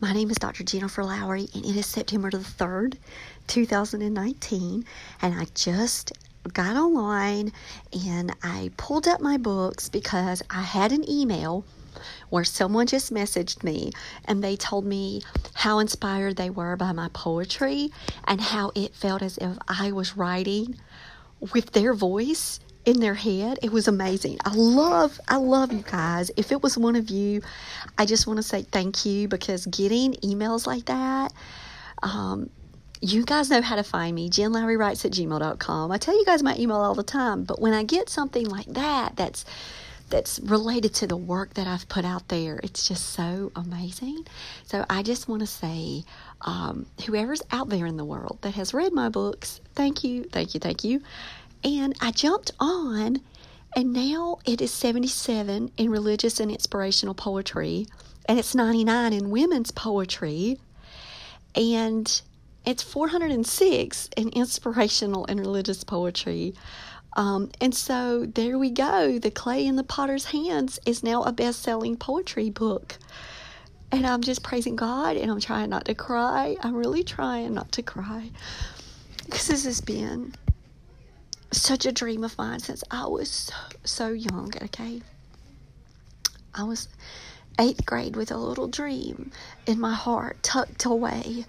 My name is Dr. Jennifer Lowry, and it is September the 3rd, 2019, and I just got online and I pulled up my books because I had an email where someone just messaged me and they told me how inspired they were by my poetry and how it felt as if I was writing with their voice in their head. It was amazing. I love, I love you guys. If it was one of you, I just want to say thank you because getting emails like that, um, you guys know how to find me. Jen Lowry writes at gmail.com. I tell you guys my email all the time, but when I get something like that, that's that's related to the work that I've put out there. It's just so amazing. So I just want to say, um, whoever's out there in the world that has read my books, thank you, thank you, thank you. And I jumped on, and now it is 77 in religious and inspirational poetry, and it's 99 in women's poetry, and it's 406 in inspirational and religious poetry. Um, and so there we go. The Clay in the Potter's Hands is now a best selling poetry book. And I'm just praising God and I'm trying not to cry. I'm really trying not to cry. Because this has been such a dream of mine since I was so, so young, okay? I was eighth grade with a little dream in my heart tucked away.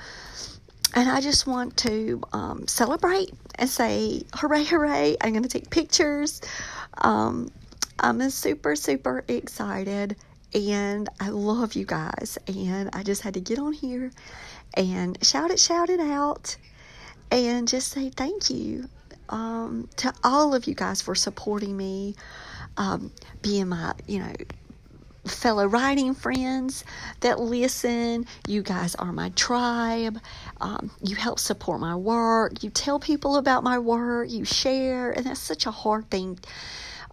And I just want to um, celebrate and say, hooray, hooray. I'm going to take pictures. Um, I'm super, super excited. And I love you guys. And I just had to get on here and shout it, shout it out. And just say thank you um, to all of you guys for supporting me, um, being my, you know, fellow writing friends that listen. You guys are my tribe. Um, you help support my work. You tell people about my work. You share. And that's such a hard thing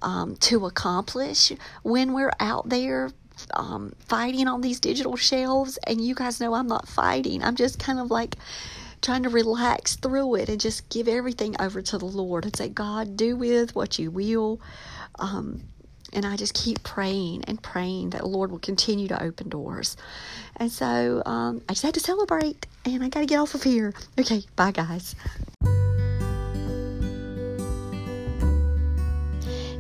um, to accomplish when we're out there um, fighting on these digital shelves. And you guys know I'm not fighting. I'm just kind of like trying to relax through it and just give everything over to the Lord and say, God, do with what you will. Um, and I just keep praying and praying that the Lord will continue to open doors. And so um, I just had to celebrate, and I got to get off of here. Okay, bye, guys.